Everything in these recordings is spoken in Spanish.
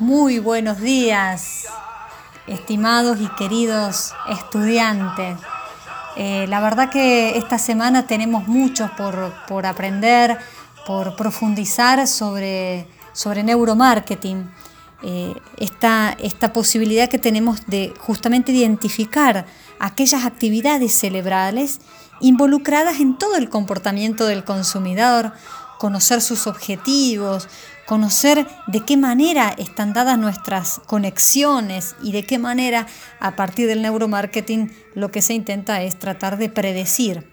Muy buenos días, estimados y queridos estudiantes. Eh, la verdad que esta semana tenemos mucho por, aprender, por profundizar sobre, sobre neuromarketing. Eh, esta, esta posibilidad que tenemos de justamente identificar aquellas actividades cerebrales involucradas en todo el comportamiento del consumidor, conocer sus objetivos, conocer de qué manera están dadas nuestras conexiones y de qué manera a partir del neuromarketing lo que se intenta es tratar de predecir.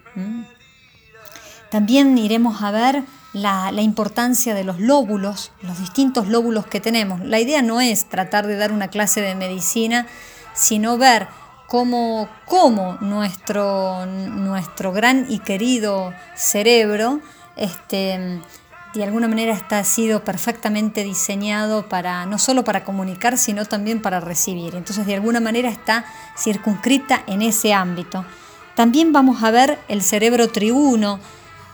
También iremos a ver la, importancia de los lóbulos, los distintos lóbulos que tenemos. La idea no es tratar de dar una clase de medicina, sino ver cómo, cómo nuestro, nuestro gran y querido cerebro este, de alguna manera está sido perfectamente diseñado para no solo para comunicar, sino también para recibir. Entonces, de alguna manera está circunscrita en ese ámbito. También vamos a ver el cerebro tribuno,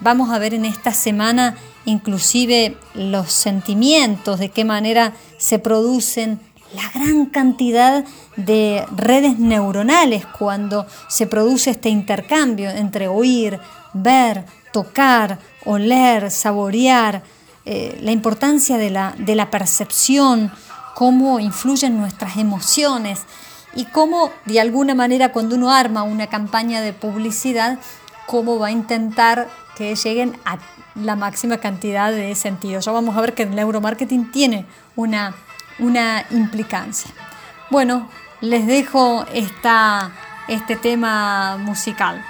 vamos a ver en esta semana inclusive los sentimientos, de qué manera se producen la gran cantidad de redes neuronales cuando se produce este intercambio entre oír, ver, tocar, oler, saborear, eh, la importancia de la, de la percepción, cómo influyen nuestras emociones y cómo de alguna manera cuando uno arma una campaña de publicidad, cómo va a intentar que lleguen a la máxima cantidad de sentidos. Ya vamos a ver que el neuromarketing tiene una, una implicancia. Bueno, les dejo esta, este tema musical.